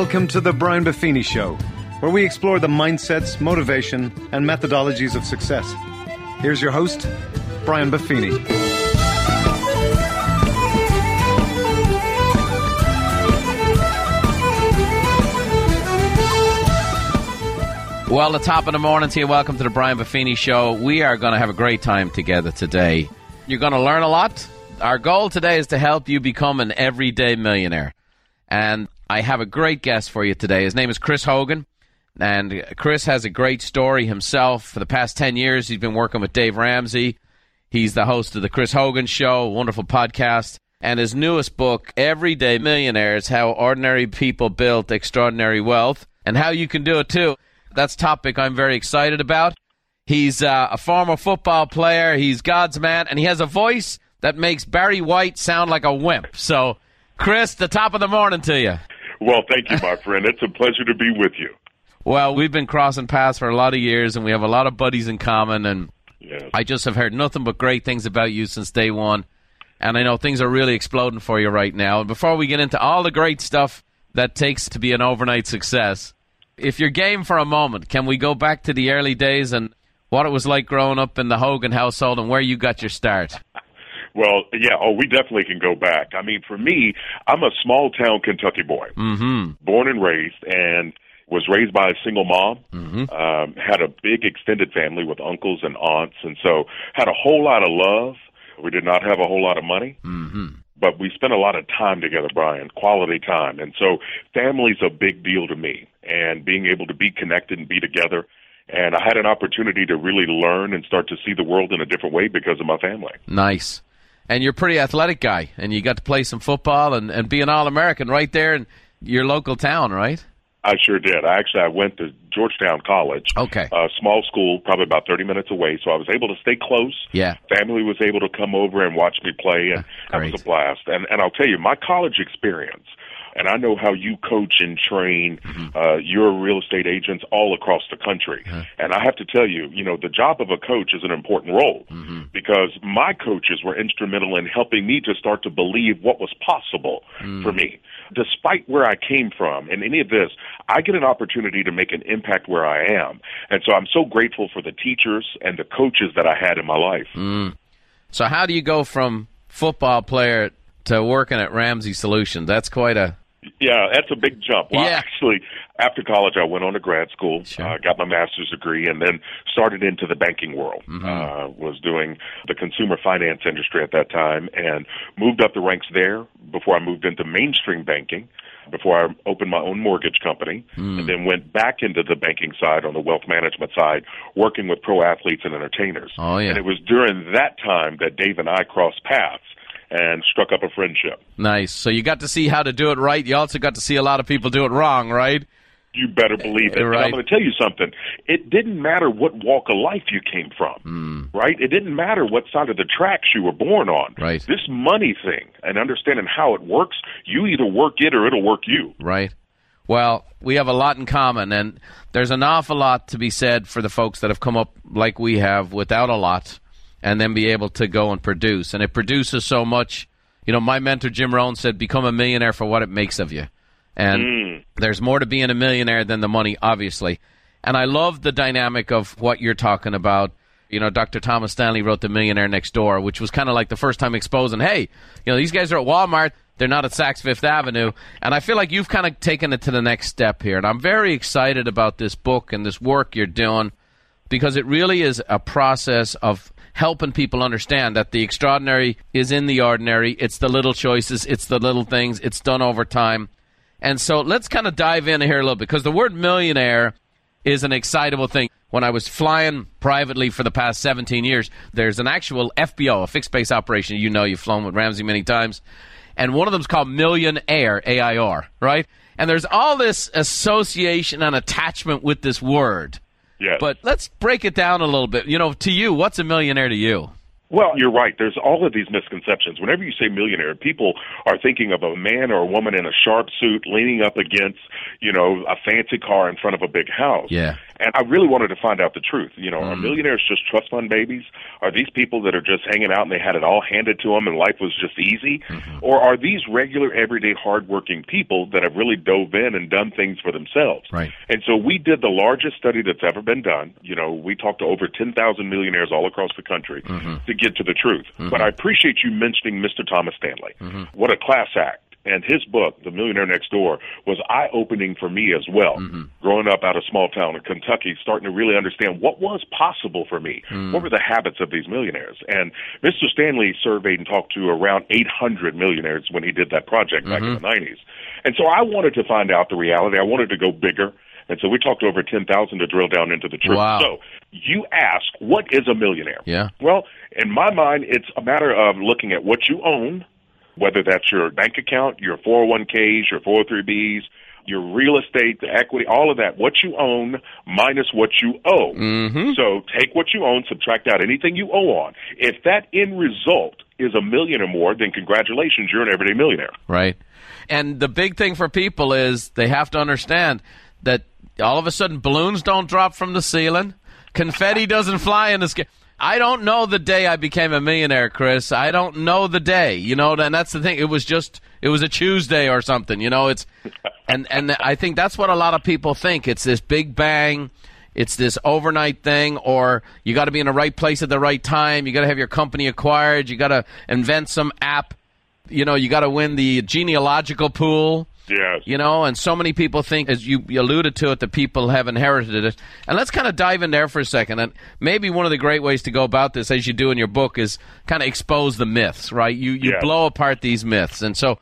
Welcome to the Brian Buffini Show, where we explore the mindsets, motivation, and methodologies of success. Here's your host, Brian Buffini. Well, the top of the morning to you. Welcome to the Brian Buffini Show. We are going to have a great time together today. You're going to learn a lot. Our goal today is to help you become an everyday millionaire. And I have a great guest for you today. His name is Chris Hogan. And Chris has a great story himself. For the past 10 years, he's been working with Dave Ramsey. He's the host of The Chris Hogan Show, wonderful podcast. And his newest book, Everyday Millionaires How Ordinary People Built Extraordinary Wealth, and how you can do it too. That's topic I'm very excited about. He's uh, a former football player. He's God's man, and he has a voice that makes Barry White sound like a wimp. So, Chris, the top of the morning to you. Well, thank you, my friend. It's a pleasure to be with you. Well, we've been crossing paths for a lot of years, and we have a lot of buddies in common. And Yes. I just have heard nothing but great things about you since day one. And I know things are really exploding for you right now. And before we get into all the great stuff that takes to be an overnight success, if you're game for a moment, can we go back to the early days and what it was like growing up in the Hogan household and where you got your start? Well, yeah. Oh, we definitely can go back. I mean, for me, I'm a small town Kentucky boy, Mm-hmm. born and raised, and was raised by a single mom. Mm-hmm. Um, had a big extended family with uncles and aunts, and so had a whole lot of love. We did not have a whole lot of money. Mm-hmm. but we spent a lot of time together, Brian, quality time. And so family's a big deal to me and being able to be connected and be together. And I had an opportunity to really learn and start to see the world in a different way because of my family. Nice. And you're a pretty athletic guy, and you got to play some football and, and be an All American right there in your local town, right? I sure did. I actually I went to Georgetown College, Okay. a small school, probably about 30 minutes away, so I was able to stay close. Yeah. Family was able to come over and watch me play, and that was a blast. And and I'll tell you, my college experience, and I know how you coach and train Mm-hmm. uh, your real estate agents all across the country. Uh-huh. And I have to tell you, you know, the job of a coach is an important role Mm-hmm. because my coaches were instrumental in helping me to start to believe what was possible Mm. for me. Despite where I came from and any of this, I get an opportunity to make an impact where I am. And so I'm so grateful for the teachers and the coaches that I had in my life. Mm. So, how do you go from football player to working at Ramsey Solutions? That's quite a Yeah, that's a big jump. Well, Yeah. actually, after college, I went on to grad school, Sure. uh, got my master's degree, and then started into the banking world. Mm-hmm. Uh, was doing the consumer finance industry at that time, and moved up the ranks there before I moved into mainstream banking. Before I opened my own mortgage company, Mm. and then went back into the banking side on the wealth management side, working with pro athletes and entertainers. Oh, yeah. And it was during that time that Dave and I crossed paths and struck up a friendship. nice. So, you got to see how to do it right. You also got to see a lot of people do it wrong, right? You better believe it. And Right. I'm going to tell you something. It didn't matter what walk of life you came from, hmm. right? It didn't matter what side of the tracks you were born on. Right. This money thing and understanding how it works, you either work it or it'll work you. Right. Well, we have a lot in common, and there's an awful lot to be said for the folks that have come up like we have without a lot and then be able to go and produce. And it produces so much. You know, my mentor, Jim Rohn, said, become a millionaire for what it makes of you. And hmm. there's more to being a millionaire than the money, obviously. And I love the dynamic of what you're talking about. You know, Dr. Thomas Stanley wrote The Millionaire Next Door, which was kind of like the first time exposing, hey, you know, these guys are at Walmart. They're not at Saks Fifth Avenue. And I feel like you've kind of taken it to the next step here. And I'm very excited about this book and this work you're doing because it really is a process of helping people understand that the extraordinary is in the ordinary. It's the little choices, it's the little things, it's done over time. And so let's kind of dive in here a little bit because the word millionaire is an excitable thing. When I was flying privately for the past 17 years, there's an actual FBO, a fixed base operation. You know, you've flown with Ramsey many times. And one of them's called Million Air, AIR, right? And there's all this association and attachment with this word. Yes. But let's break it down a little bit. You know, to you, what's a millionaire to you? Well, you're right. There's all of these misconceptions. Whenever you say millionaire, people are thinking of a man or a woman in a sharp suit leaning up against, you know, a fancy car in front of a big house. Yeah. And I really wanted to find out the truth. You know, Mm. are millionaires just trust fund babies? Are these people that are just hanging out and they had it all handed to them and life was just easy? Mm-hmm. Or are these regular, everyday, hardworking people that have really dove in and done things for themselves? Right. And so we did the largest study that's ever been done. You know, we talked to over 10,000 millionaires all across the country to get to the truth. But I appreciate you mentioning Mr. Thomas Stanley. What a class act. And his book, The Millionaire Next Door, was eye opening for me as well. Mm-hmm. Growing up out of small town in Kentucky, starting to really understand what was possible for me. Mm. What were the habits of these millionaires? And Mr. Stanley surveyed and talked to around 800 millionaires when he did that project back in mm-hmm. the 90s. And so I wanted to find out the reality. I wanted to go bigger. And so we talked to over 10,000 to drill down into the truth. Wow. So you ask, what is a millionaire? Yeah. Well, in my mind, it's a matter of looking at what you own, whether that's your bank account, your 401ks, your 403bs, your real estate, the equity, all of that, what you own minus what you owe. Mm-hmm. So take what you own, subtract out anything you owe on. If that end result is a million or more, then congratulations, you're an everyday millionaire. Right. And the big thing for people is they have to understand that all of a sudden balloons don't drop from the ceiling, confetti doesn't fly in the sky. I don't know the day I became a millionaire, Chris. I don't know the day. You know, and that's the thing. It was just it was a Tuesday or something. You know, it's and and I think that's what a lot of people think. It's this big bang. It's this overnight thing, or you got to be in the right place at the right time. You got to have your company acquired. You got to invent some app. You know, you got to win the genealogical pool. Yes. You know, and so many people think, as you you alluded to it, that people have inherited it. And let's kind of dive in there for a second. And maybe one of the great ways to go about this, as you do in your book, is kind of expose the myths, right? You you Yes. blow apart these myths. And so,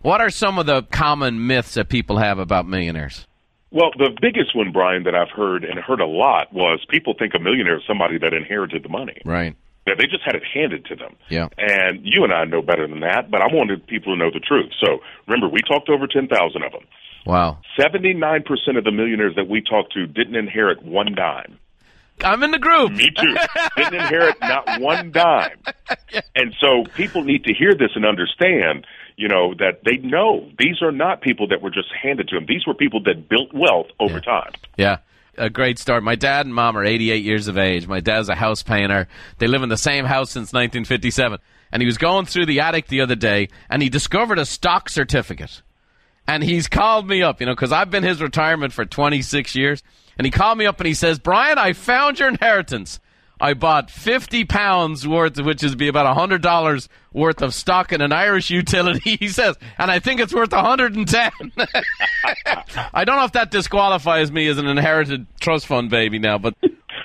what are some of the common myths that people have about millionaires? Well, the biggest one, Brian, that I've heard and heard a lot was people think a millionaire is somebody that inherited the money. Right. That they just had it handed to them. Yeah. And you and I know better than that, but I wanted people to know the truth. So remember, we talked to over 10,000 of them. Wow. 79% of the millionaires that we talked to didn't inherit one dime. I'm in the group. Me too. didn't inherit not one dime. And so people need to hear this and understand, you know, that they know these are not people that were just handed to them. These were people that built wealth over time. Yeah. A great story. My dad and mom are 88 years of age. My dad's a house painter. They live in the same house since 1957. And he was going through the attic the other day and he discovered a stock certificate. And he's called me up, you know, because I've been his retirement for 26 years. And he called me up and he says, Brian, I found your inheritance. I bought 50 pounds worth, which is be about $100 worth of stock in an Irish utility, he says, and I think it's worth 110. I don't know if that disqualifies me as an inherited trust fund baby now, but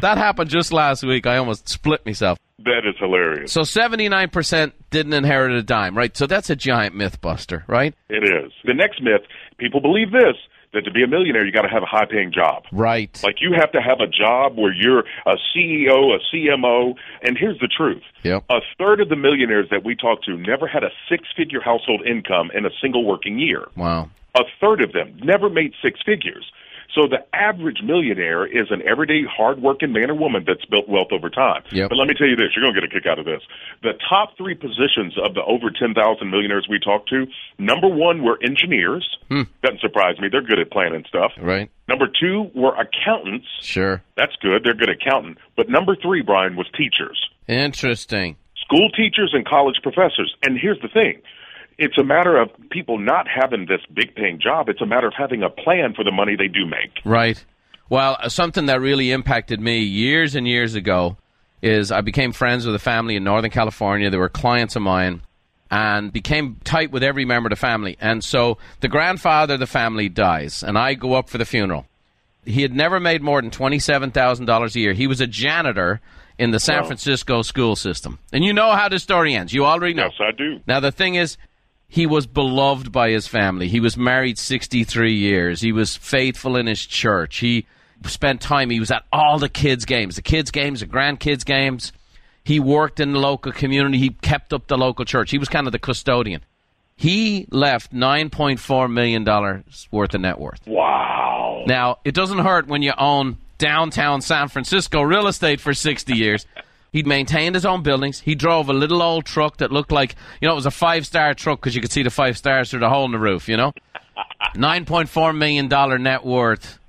that happened just last week. I almost split myself. That is hilarious. So 79% didn't inherit a dime, right? So that's a giant myth buster, right? It is. The next myth, people believe this, that to be a millionaire, you got to have a high paying job. Right. Like you have to have a job where you're a CEO, a CMO, and here's the truth. Yep. A third of the millionaires that we talked to never had a six figure household income in a single working year. Wow. A third of them never made six figures. So the average millionaire is an everyday hardworking man or woman that's built wealth over time. Yep. But let me tell you this, you're going to get a kick out of this. The top three positions of the over 10,000 millionaires we talked to, number one were engineers. Hmm. Doesn't surprise me. They're good at planning stuff. Right. Number two were accountants. Sure. That's good. They're good accountant. But number three, Brian, was teachers. Interesting. School teachers and college professors. And here's the thing. It's a matter of people not having this big paying job. It's a matter of having a plan for the money they do make. Right. Well, uh, something that really impacted me years and years ago is I became friends with a family in Northern California. They were clients of mine and became tight with every member of the family. And so the grandfather of the family dies, and I go up for the funeral. He had never made more than $27,000 a year. He was a janitor in the San. Francisco school system. And you know how the story ends. You already know. Yes, I do. Now the thing is, he was beloved by his family. He was married 63 years. He was faithful in his church. He spent time. He was at all the kids' games, the kids' games, the grandkids' games. He worked in the local community. He kept up the local church. He was kind of the custodian. He left 9.4 million dollars worth of net worth. Wow. Now, it doesn't hurt when you own downtown San Francisco real estate for 60 years. He maintained his own buildings. He drove a little old truck that looked like, you know, it was a five star truck because you could see the five stars through the hole in the roof, you know? $9.4 million net worth.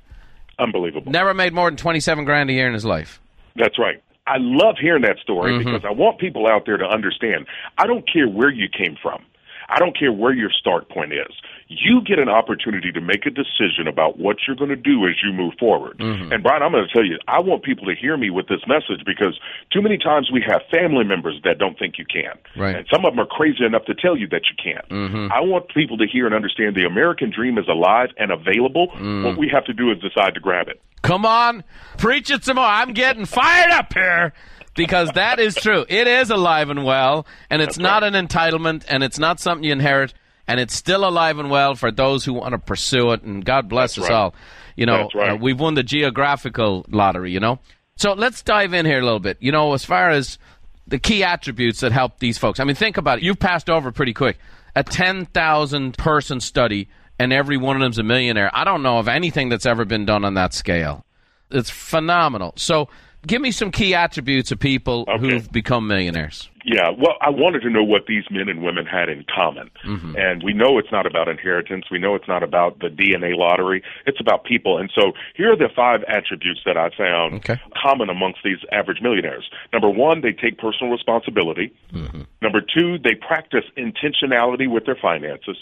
Unbelievable. Never made more than 27 grand a year in his life. That's right. I love hearing that story Mm-hmm. because I want people out there to understand. I don't care where you came from. I don't care where your start point is. You get an opportunity to make a decision about what you're going to do as you move forward. Mm-hmm. And Brian, I'm going to tell you, I want people to hear me with this message because too many times we have family members that don't think you can. Right. And some of them are crazy enough to tell you that you can't. Mm-hmm. I want people to hear and understand the American dream is alive and available. Mm. What we have to do is decide to grab it. Come on, preach it some more. I'm getting fired up here because that is true. It is alive and well, and it's not an entitlement, and it's not something you inherit, and it's still alive and well for those who want to pursue it. And God bless That's us right. all. You know, That's right. uh, we've won the geographical lottery. You know, so let's dive in here a little bit. You know, as far as the key attributes that help these folks. I mean, think about it. You've passed over pretty quick. A 10,000 person study, and every one of them's a millionaire. I don't know of anything that's ever been done on that scale. It's phenomenal. So, give me some key attributes of people Okay. who've become millionaires. Yeah, well, I wanted to know what these men and women had in common. Mm-hmm. And we know it's not about inheritance. We know it's not about the DNA lottery. It's about people. And so here are the five attributes that I found Okay. common amongst these average millionaires. Number one, they take personal responsibility. Mm-hmm. Number two, they practice intentionality with their finances.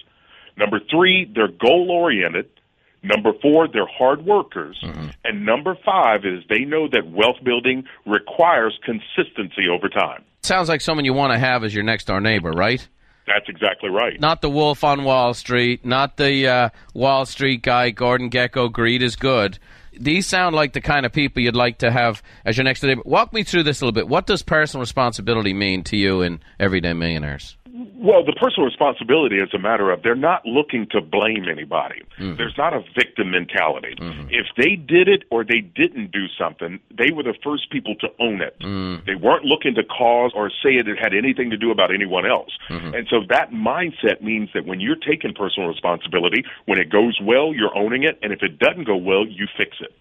Number three, they're goal oriented. Number four, they're hard workers. Mm-hmm. And number five is they know that wealth building requires consistency over time. Sounds like someone you want to have as your next door neighbor, right? That's exactly right. Not the wolf on Wall Street, not the uh, Wall Street guy, Gordon Gekko. Greed is good. These sound like the kind of people you'd like to have as your next door neighbor. Walk me through this a little bit. What does personal responsibility mean to you in Everyday Millionaires? Well, the personal responsibility is a matter of they're not looking to blame anybody. Mm-hmm. There's not a victim mentality. If they did it or they didn't do something, they were the first people to own it. Mm. They weren't looking to cause or say it had anything to do about anyone else. Mm-hmm. And so that mindset means that when you're taking personal responsibility, when it goes well, you're owning it, and if it doesn't go well, you fix it.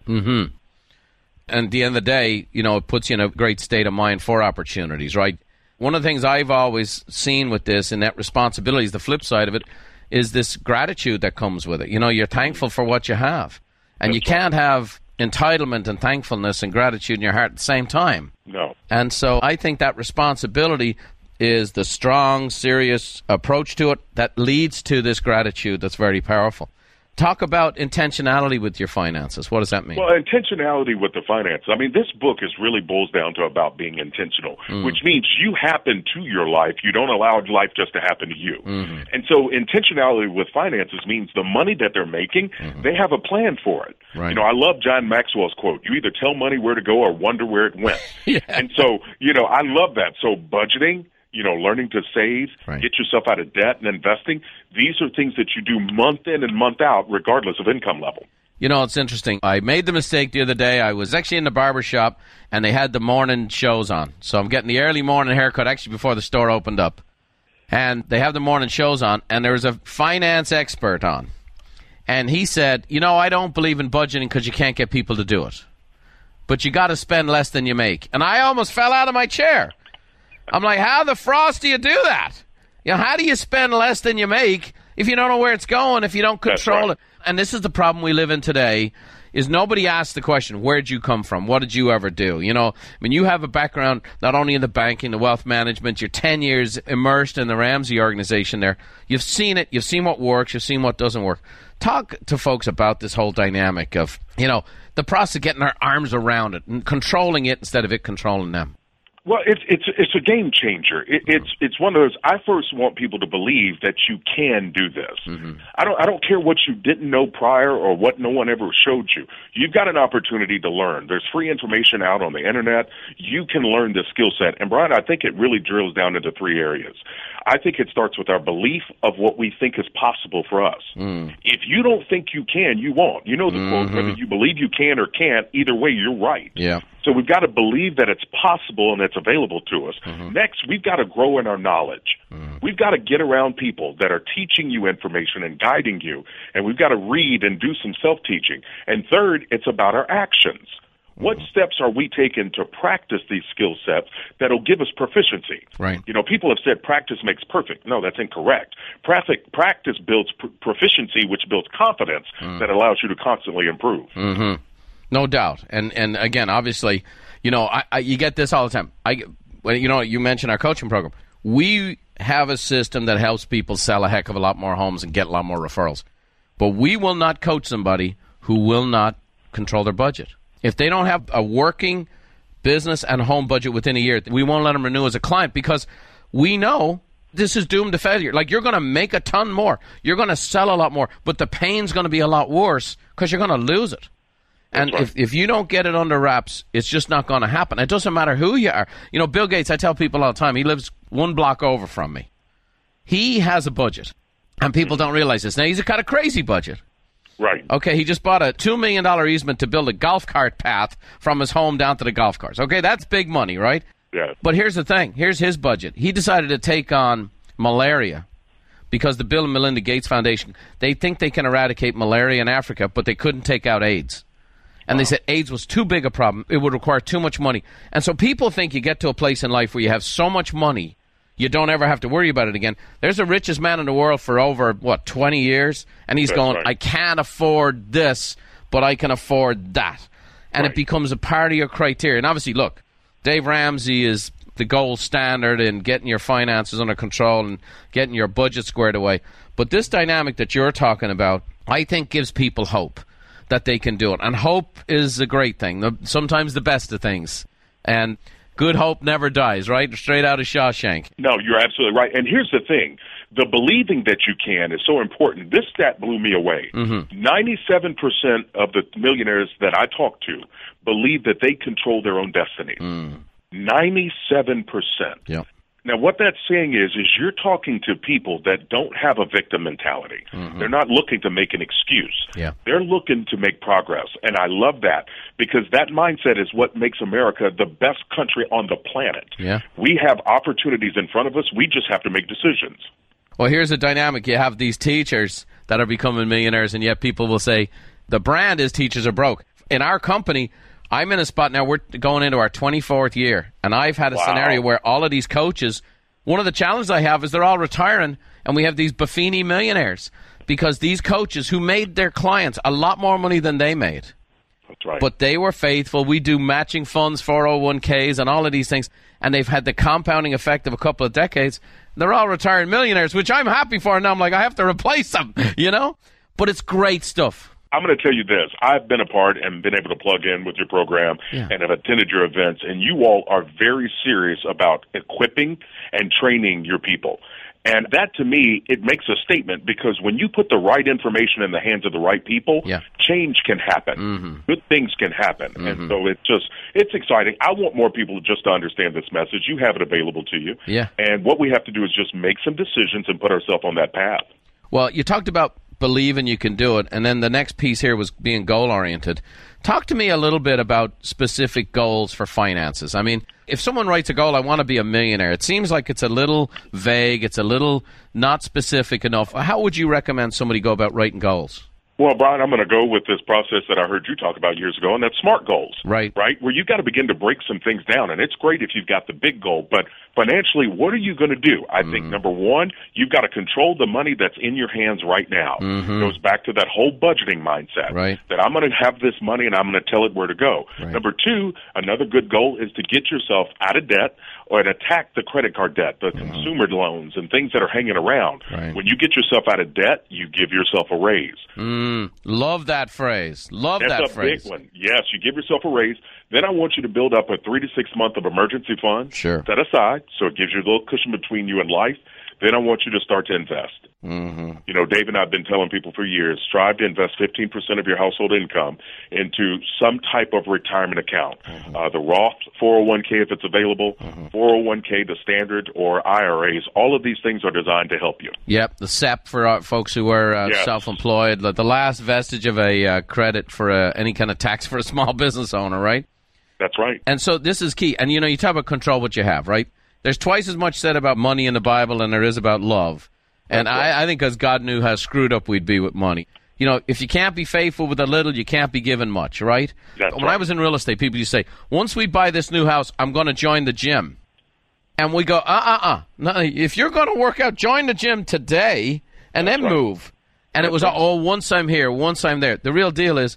And at the end of the day, you know, it puts you in a great state of mind for opportunities, right? One of the things I've always seen with this and that responsibility is the flip side of it is this gratitude that comes with it. You know, you're thankful for what you have. And you can't have entitlement and thankfulness and gratitude in your heart at the same time. No. And so I think that responsibility is the strong, serious approach to it that leads to this gratitude that's very powerful. Talk about intentionality with your finances. What does that mean? Well, intentionality with the finance. I mean, this book is really boils down to about being intentional, mm. which means you happen to your life. You don't allow life just to happen to you. Mm-hmm. And so, intentionality with finances means the money that they're making, mm-hmm. they have a plan for it. Right. You know, I love John Maxwell's quote: "You either tell money where to go or wonder where it went." Yeah. And so, you know, I love that. So, budgeting. You know, learning to save, Right. get yourself out of debt, and investing. These are things that you do month in and month out, regardless of income level. You know, it's interesting. I made the mistake the other day. I was actually in the barber shop and they had the morning shows on. So I'm getting the early morning haircut actually before the store opened up. And they have the morning shows on and there was a finance expert on. And he said, "You know, I don't believe in budgeting because you can't get people to do it. But you got to spend less than you make." And I almost fell out of my chair. I'm like, "How the frost do you do that? You know, how do you spend less than you make if you don't know where it's going, if you don't control right. it?" And this is the problem we live in today is nobody asks the question, where'd you come from? What did you ever do? You know, I mean, you have a background not only in the banking, the wealth management, you're 10 years immersed in the Ramsey organization there. You've seen it. You've seen what works. You've seen what doesn't work. Talk to folks about this whole dynamic of, you know, the process of getting our arms around it and controlling it instead of it controlling them. Well, it's it's it's a game changer. It, mm-hmm. it's it's one of those. I first want people to believe that you can do this. Mm-hmm. I don't I don't care what you didn't know prior or what no one ever showed you. You've got an opportunity to learn. There's free information out on the internet. You can learn this skill set. And Brian, I think it really drills down into three areas. I think it starts with our belief of what we think is possible for us. Mm. If you don't think you can, you won't. You know the quote: whether mm-hmm. you believe you can or can't, either way, you're right. Yeah. So we've got to believe that it's possible and it's available to us. Mm-hmm. Next, we've got to grow in our knowledge. Mm-hmm. We've got to get around people that are teaching you information and guiding you, and we've got to read and do some self teaching. And third, it's about our actions. What mm-hmm. steps are we taking to practice these skill sets that'll give us proficiency? Right. You know, people have said practice makes perfect. No, that's incorrect. Practice, practice builds pr- proficiency, which builds confidence mm. that allows you to constantly improve. No doubt. And and again, obviously, you know, I, I, you get this all the time. I, you know, you mentioned our coaching program. We have a system that helps people sell a heck of a lot more homes and get a lot more referrals. But we will not coach somebody who will not control their budget. If they don't have a working business and home budget within a year, we won't let them renew as a client because we know this is doomed to failure. Like you're going to make a ton more, you're going to sell a lot more, but the pain's going to be a lot worse because you're going to lose it. And right. if, if you don't get it under wraps, it's just not going to happen. It doesn't matter who you are. You know, Bill Gates, I tell people all the time, he lives one block over from me. He has a budget, and people mm-hmm. don't realize this. Now, he's a kind of crazy budget. Right. Okay, he just bought a $2 million easement to build a golf cart path from his home down to the golf course. Okay, that's big money, right? Yeah. But here's the thing here's his budget. He decided to take on malaria because the Bill and Melinda Gates Foundation, they think they can eradicate malaria in Africa, but they couldn't take out AIDS. And they said AIDS was too big a problem. It would require too much money. And so people think you get to a place in life where you have so much money, you don't ever have to worry about it again. There's the richest man in the world for over, what, 20 years? And he's That's going, right. I can't afford this, but I can afford that. And it becomes a part of your criteria. And obviously, look, Dave Ramsey is the gold standard in getting your finances under control and getting your budget squared away. But this dynamic that you're talking about, I think gives people hope that they can do it. And hope is a great thing, the- sometimes the best of things. And good hope never dies, right? Straight out of Shawshank. No, you're absolutely right. And here's the thing the believing that you can is so important. This stat blew me away. Mm-hmm. 97% of the millionaires that I talk to believe that they control their own destiny. Mm. 97%. Yeah. Now, what that's saying is, is you're talking to people that don't have a victim mentality. Mm-hmm. They're not looking to make an excuse. Yeah. They're looking to make progress, and I love that because that mindset is what makes America the best country on the planet. Yeah. We have opportunities in front of us. We just have to make decisions. Well, here's a dynamic. You have these teachers that are becoming millionaires, and yet people will say the brand is teachers are broke. In our company, I'm in a spot now, we're going into our 24th year, and I've had a Wow. scenario where all of these coaches, one of the challenges I have is they're all retiring, and we have these Buffini millionaires because these coaches who made their clients a lot more money than they made That's right. but they were faithful. We do matching funds, 401ks, and all of these things, and they've had the compounding effect of a couple of decades. They're all retired millionaires, which I'm happy for. Now I'm like, I have to replace them, you know? But it's great stuff. I'm going to tell you this. I've been a part and been able to plug in with your program Yeah. and have attended your events, and you all are very serious about equipping and training your people. And that to me, it makes a statement because when you put the right information in the hands of the right people, Yeah. change can happen. Mm-hmm. Good things can happen. And mm-hmm. so it's just, it's exciting. I want more people just to understand this message. You have it available to you. Yeah. And what we have to do is just make some decisions and put ourselves on that path. Well, you talked about believing you can do it, and then the next piece here was being goal oriented. Talk to me a little bit about specific goals for finances. I mean, if someone writes a goal, I want to be a millionaire, it seems like it's a little vague, it's a little not specific enough. How would you recommend somebody go about writing goals? Well, Brian, I'm going to go with this process that I heard you talk about years ago, and that's SMART goals. Right. Right? Where you've got to begin to break some things down. And it's great if you've got the big goal, but financially, what are you going to do? I think mm. number one, you've got to control the money that's in your hands right now. It goes back to that whole budgeting mindset. Right. That I'm going to have this money and I'm going to tell it where to go. Right. Number two, another good goal is to get yourself out of debt or to attack the credit card debt, the mm-hmm. consumer loans, and things that are hanging around. Right. When you get yourself out of debt, you give yourself a raise. Mm. Mm, love that phrase. Love That's that a phrase. big one. Yes, you give yourself a raise. Then I want you to build up a three to six month of emergency fund. Sure. Set aside so it gives you a little cushion between you and life. Then I want you to start to invest. Mm-hmm. You know, Dave and I have been telling people for years strive to invest 15% of your household income into some type of retirement account. Mm-hmm. Uh, the Roth 401k, if it's available, 401k, the standard, or IRAs. All of these things are designed to help you. Yep, the SEP for uh, folks who are uh, Yes. self-employed, the the last vestige of a uh, credit for uh, any kind of tax for a small business owner, right? That's right. And so this is key. And you know, you talk about control what you have, right? There's twice as much said about money in the Bible than there is about love. And That's. I, I think because God knew how screwed up we'd be with money. You know, if you can't be faithful with a little, you can't be given much, right? That's when right. I was in real estate, people used to say, once we buy this new house, I'm going to join the gym. And we go, uh uh uh. No, if you're going to work out, join the gym today and then right. move. And it was, oh, once I'm here, once I'm there. The real deal is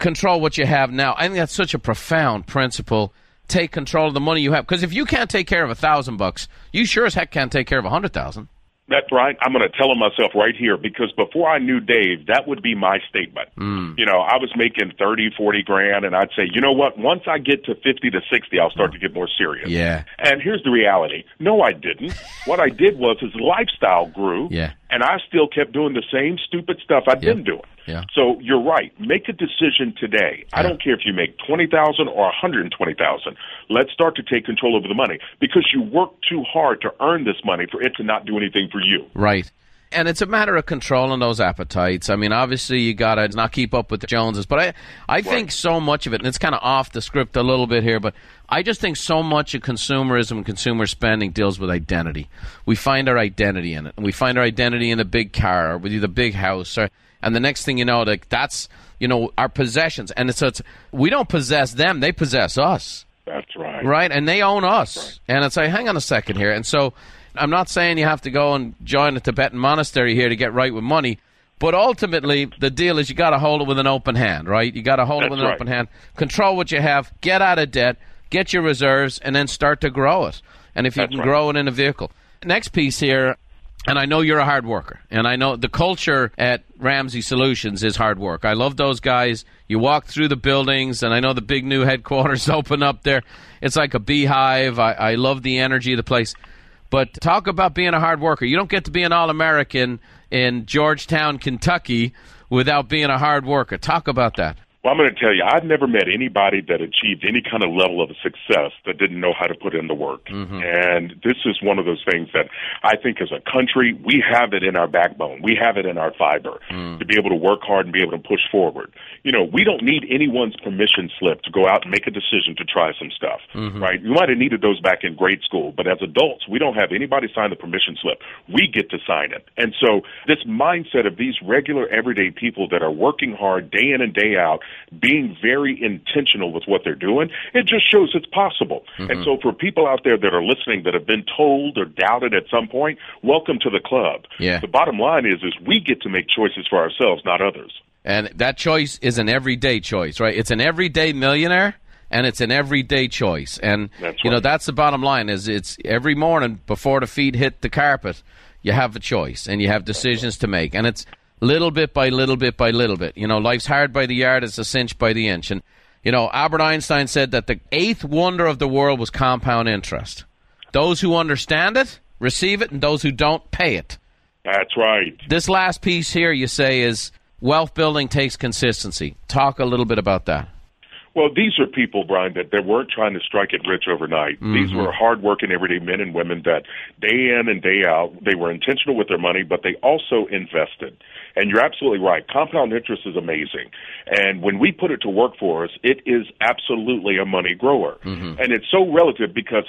control what you have now. I think that's such a profound principle. Take control of the money you have. Because if you can't take care of a thousand bucks, you sure as heck can't take care of a hundred thousand. That's right. I'm going to tell him myself right here because before I knew Dave, that would be my statement. Mm. You know, I was making thirty, forty grand, and I'd say, you know what? Once I get to 50 to 60, I'll start to get more serious. Yeah. And here's the reality. No, I didn't. what I did was his lifestyle grew. Yeah and I still kept doing the same stupid stuff I'd yep. been doing. Yeah. So you're right. Make a decision today. Yeah. I don't care if you make twenty thousand or a hundred and twenty thousand. Let's start to take control over the money because you work too hard to earn this money for it to not do anything for you. Right and it's a matter of controlling those appetites. I mean, obviously you got to not keep up with the Joneses, but I I right. think so much of it, and it's kind of off the script a little bit here, but I just think so much of consumerism and consumer spending deals with identity. We find our identity in it, and we find our identity in the big car or with the big house, or, and the next thing you know, like that's you know our possessions, and it's, it's we don't possess them; they possess us. That's right. Right, and they own us, right. and it's like, hang on a second here, and so I'm not saying you have to go and join a Tibetan monastery here to get right with money, but ultimately the deal is you got to hold it with an open hand, right? You got to hold That's it with an right. open hand, control what you have, get out of debt, get your reserves, and then start to grow it. And if you That's can right. grow it in a vehicle. Next piece here, and I know you're a hard worker, and I know the culture at Ramsey Solutions is hard work. I love those guys. You walk through the buildings, and I know the big new headquarters open up there. It's like a beehive. I, I love the energy of the place. But talk about being a hard worker. You don't get to be an All American in Georgetown, Kentucky without being a hard worker. Talk about that. Well, I'm going to tell you, I've never met anybody that achieved any kind of level of success that didn't know how to put in the work. Mm-hmm. And this is one of those things that I think as a country, we have it in our backbone. We have it in our fiber mm. to be able to work hard and be able to push forward. You know, we don't need anyone's permission slip to go out and make a decision to try some stuff, mm-hmm. right? You might have needed those back in grade school, but as adults, we don't have anybody sign the permission slip. We get to sign it. And so this mindset of these regular everyday people that are working hard day in and day out, being very intentional with what they're doing, it just shows it's possible. Mm-hmm. And so for people out there that are listening that have been told or doubted at some point, welcome to the club. Yeah. The bottom line is is we get to make choices for ourselves, not others. And that choice is an everyday choice, right? It's an everyday millionaire and it's an everyday choice. And That's you know that's the bottom line is it's every morning before the feet hit the carpet, you have a choice and you have decisions to make. And it's little bit by little bit by little bit. You know, life's hard by the yard, it's a cinch by the inch. And you know, Albert Einstein said that the eighth wonder of the world was compound interest. Those who understand it receive it and those who don't pay it. That's right. This last piece here you say is wealth building takes consistency. Talk a little bit about that. Well, these are people, Brian, that, that weren't trying to strike it rich overnight. These mm-hmm. were hardworking, everyday men and women that day in and day out, they were intentional with their money, but they also invested. And you're absolutely right. Compound interest is amazing. And when we put it to work for us, it is absolutely a money grower. Mm-hmm. And it's so relative because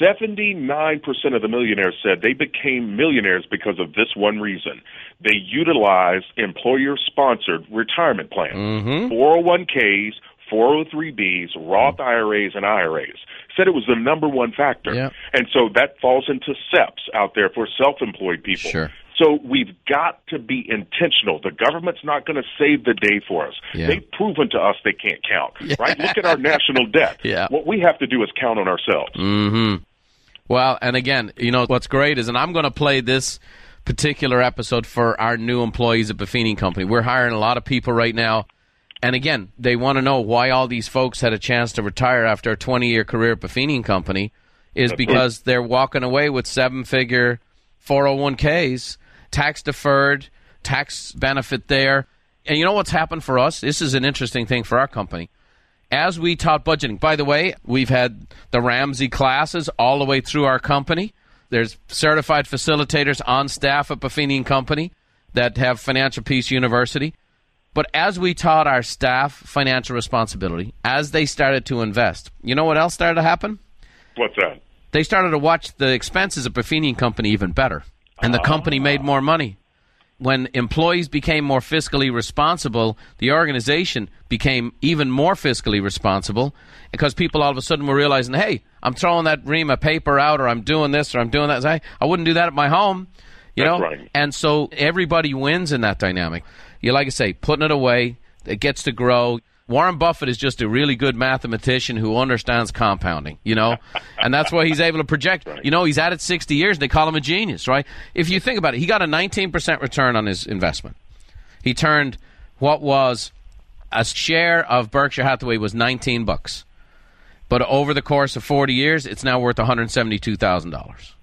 79% of the millionaires said they became millionaires because of this one reason. They utilized employer sponsored retirement plans, mm-hmm. 401ks, 403bs, Roth IRAs, and IRAs. Said it was the number one factor. Yeah. And so that falls into SEPs out there for self employed people. Sure. So we've got to be intentional. The government's not going to save the day for us. Yeah. They've proven to us they can't count. Right? Look at our national debt. Yeah. What we have to do is count on ourselves. Mm-hmm. Well, and again, you know what's great is, and I'm going to play this particular episode for our new employees at Buffini Company. We're hiring a lot of people right now, and again, they want to know why all these folks had a chance to retire after a 20 year career at Buffini Company. Is because they're walking away with seven figure 401ks, tax deferred, tax benefit there. And you know what's happened for us? This is an interesting thing for our company as we taught budgeting. By the way, we've had the Ramsey classes all the way through our company. There's certified facilitators on staff at Buffini and Company that have Financial Peace University. But as we taught our staff financial responsibility, as they started to invest, you know what else started to happen? What's that? They started to watch the expenses of Buffini and Company even better, and the company made more money when employees became more fiscally responsible, the organization became even more fiscally responsible because people all of a sudden were realizing, hey, I'm throwing that ream of paper out, or I'm doing this, or I'm doing that. I, I wouldn't do that at my home, you That's know. right. And so everybody wins in that dynamic. You like I say, putting it away, it gets to grow. Warren Buffett is just a really good mathematician who understands compounding, you know, and that's why he's able to project. You know, he's at it 60 years, they call him a genius, right? If you think about it, he got a 19% return on his investment. He turned what was a share of Berkshire Hathaway was 19 bucks, but over the course of 40 years, it's now worth 172 thousand dollars,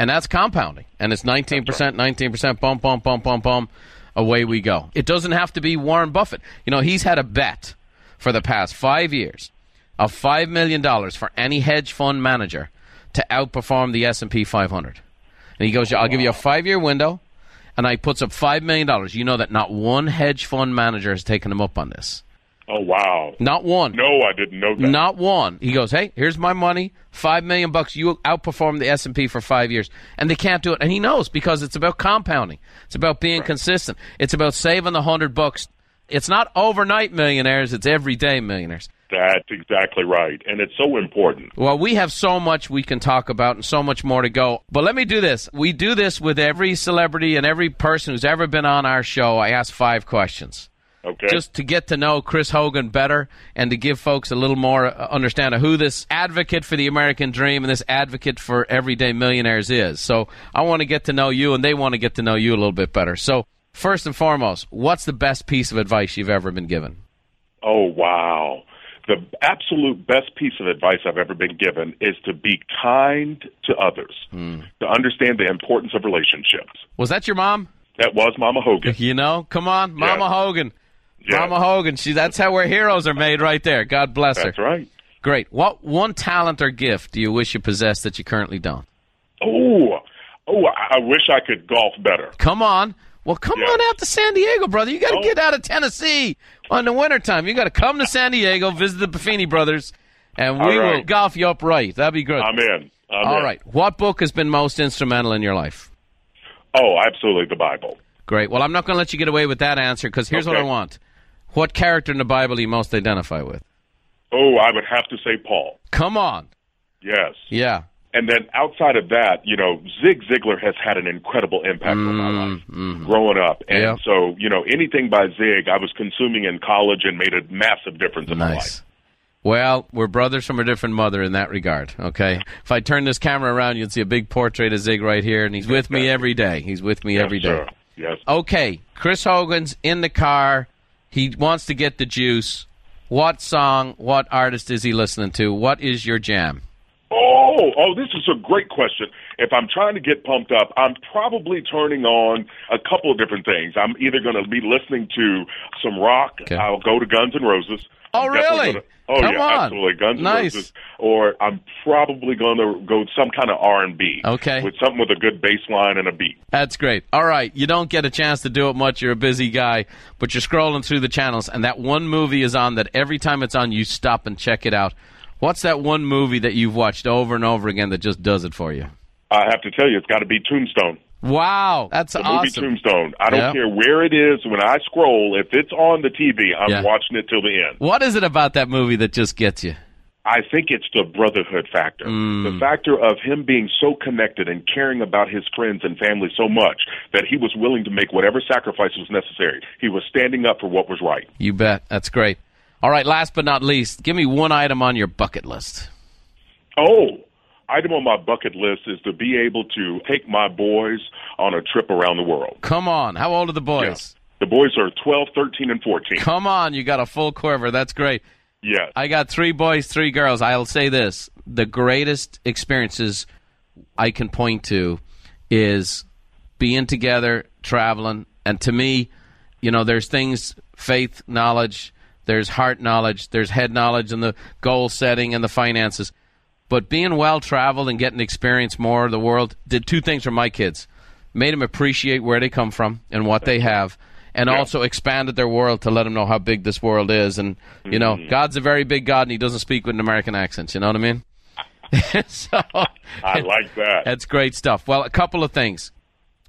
and that's compounding, and it's 19%, 19%, bump, bump, bump, bump, bump. Away we go. It doesn't have to be Warren Buffett. You know, he's had a bet for the past five years of $5 million for any hedge fund manager to outperform the S&P 500. And he goes, I'll give you a five-year window, and I puts up $5 million. You know that not one hedge fund manager has taken him up on this. Oh wow! Not one. No, I didn't know that. Not one. He goes, "Hey, here's my money. Five million bucks. You outperform the S and P for five years, and they can't do it." And he knows because it's about compounding. It's about being consistent. It's about saving the hundred bucks. It's not overnight millionaires. It's everyday millionaires. That's exactly right, and it's so important. Well, we have so much we can talk about and so much more to go. But let me do this. We do this with every celebrity and every person who's ever been on our show. I ask five questions. Okay. Just to get to know Chris Hogan better and to give folks a little more uh, understand of who this advocate for the American dream and this advocate for everyday millionaires is. So I want to get to know you and they want to get to know you a little bit better. So first and foremost, what's the best piece of advice you've ever been given? Oh wow. The absolute best piece of advice I've ever been given is to be kind to others, Hmm. to understand the importance of relationships. Was that your mom? That was Mama Hogan. You know, come on, Mama. Hogan. Yes. Mama Hogan. She that's how our heroes are made right there. God bless her. That's right. Great. What one talent or gift do you wish you possessed that you currently don't? Oh, oh, I wish I could golf better. Come on. Well, come Yeah. on out to San Diego, brother. You got to Oh. get out of Tennessee on the wintertime. You got to come to San Diego, visit the Buffini brothers, and we All will golf you up right. That'd be good. I'm in. I'm All in. right. What book has been most instrumental in your life? Oh, absolutely, the Bible. Great. Well, I'm not going to let you get away with that answer because here's what I want. What character in the Bible do you most identify with? Oh, I would have to say Paul. Come on. Yes. Yeah. And then outside of that, you know, Zig Ziglar has had an incredible impact on my life growing up. And Mm, Yeah. so, you know, anything by Zig I was consuming in college and made a massive difference in my life. Nice. Well, we're brothers from a different mother in that regard. Okay. If I turn this camera around, you'd see a big portrait of Zig right here, and he's with me every day. He's with me every yes, day. Sir. Yes. Okay, Chris Hogan's in the car. He wants to get the juice. What song, what artist is he listening to? What is your jam? Oh, oh, this is a great question. If I'm trying to get pumped up, I'm probably turning on a couple of different things. I'm either going to be listening to some rock. Okay. I'll go to Guns N' Roses. Oh, really? Gonna, oh, Come yeah, on. absolutely. Guns N' Nice. Roses. Or I'm probably going to go some kind of R&B. Okay. With something with a good bass line and a beat. That's great. All right, you don't get a chance to do it much. You're a busy guy, but you're scrolling through the channels, and that one movie is on that every time it's on, you stop and check it out. What's that one movie that you've watched over and over again that just does it for you? I have to tell you, it's got to be Tombstone. Wow, that's The awesome. movie Tombstone. I don't Yeah. care where it is. When I scroll, if it's on the TV, I'm Yeah. watching it till the end. What is it about that movie that just gets you? I think it's the brotherhood factor. Mm. The factor of him being so connected and caring about his friends and family so much that he was willing to make whatever sacrifice was necessary. He was standing up for what was right. You bet. That's great. All right, last but not least, give me one item on your bucket list. Oh, item on my bucket list is to be able to take my boys on a trip around the world. Come on. How old are the boys? The boys are 12, 13, and 14. Come on, you got a full quiver. That's great. Yes. I got three boys, three girls. I'll say this the greatest experiences I can point to is being together, traveling. And to me, you know, there's things faith knowledge, there's heart knowledge, there's head knowledge, and the goal setting and the finances. But being well traveled and getting to experience more of the world did two things for my kids made them appreciate where they come from and what they have. And Yeah. also expanded their world to let them know how big this world is. And, you know, mm. God's a very big God and he doesn't speak with an American accent. You know what I mean? so, I like that. that's great stuff. Well, a couple of things.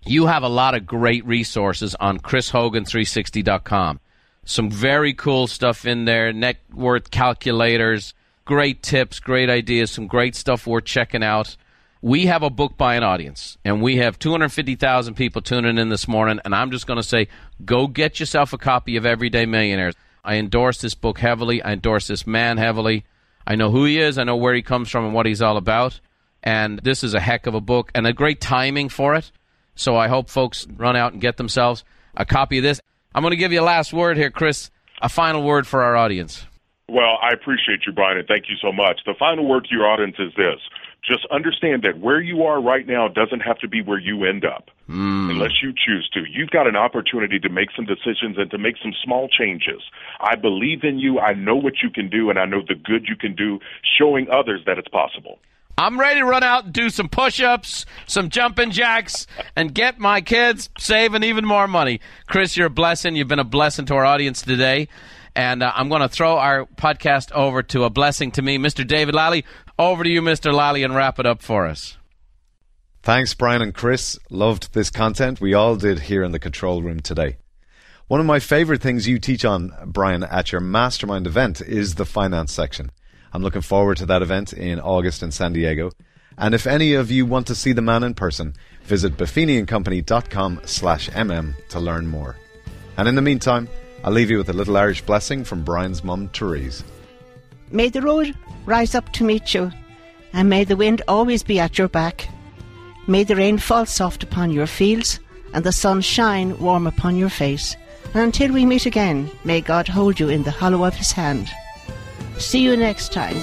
You have a lot of great resources on ChrisHogan360.com. Some very cool stuff in there, net worth calculators, great tips, great ideas, some great stuff worth checking out. We have a book buying audience, and we have 250,000 people tuning in this morning. And I'm just going to say, go get yourself a copy of Everyday Millionaires. I endorse this book heavily. I endorse this man heavily. I know who he is. I know where he comes from and what he's all about. And this is a heck of a book and a great timing for it. So I hope folks run out and get themselves a copy of this. I'm going to give you a last word here, Chris. A final word for our audience. Well, I appreciate you, Brian, and thank you so much. The final word to your audience is this just understand that where you are right now doesn't have to be where you end up mm. unless you choose to. You've got an opportunity to make some decisions and to make some small changes. I believe in you. I know what you can do, and I know the good you can do, showing others that it's possible. I'm ready to run out and do some push ups, some jumping jacks, and get my kids saving even more money. Chris, you're a blessing. You've been a blessing to our audience today. And uh, I'm going to throw our podcast over to a blessing to me, Mr. David Lally. Over to you, Mr. Lally, and wrap it up for us. Thanks, Brian and Chris. Loved this content. We all did here in the control room today. One of my favorite things you teach on, Brian, at your mastermind event is the finance section. I'm looking forward to that event in August in San Diego. And if any of you want to see the man in person, visit buffiniandcompany.com slash mm to learn more. And in the meantime, I'll leave you with a little Irish blessing from Brian's mum, Therese. May the road rise up to meet you, and may the wind always be at your back. May the rain fall soft upon your fields, and the sun shine warm upon your face. And until we meet again, may God hold you in the hollow of his hand. See you next time.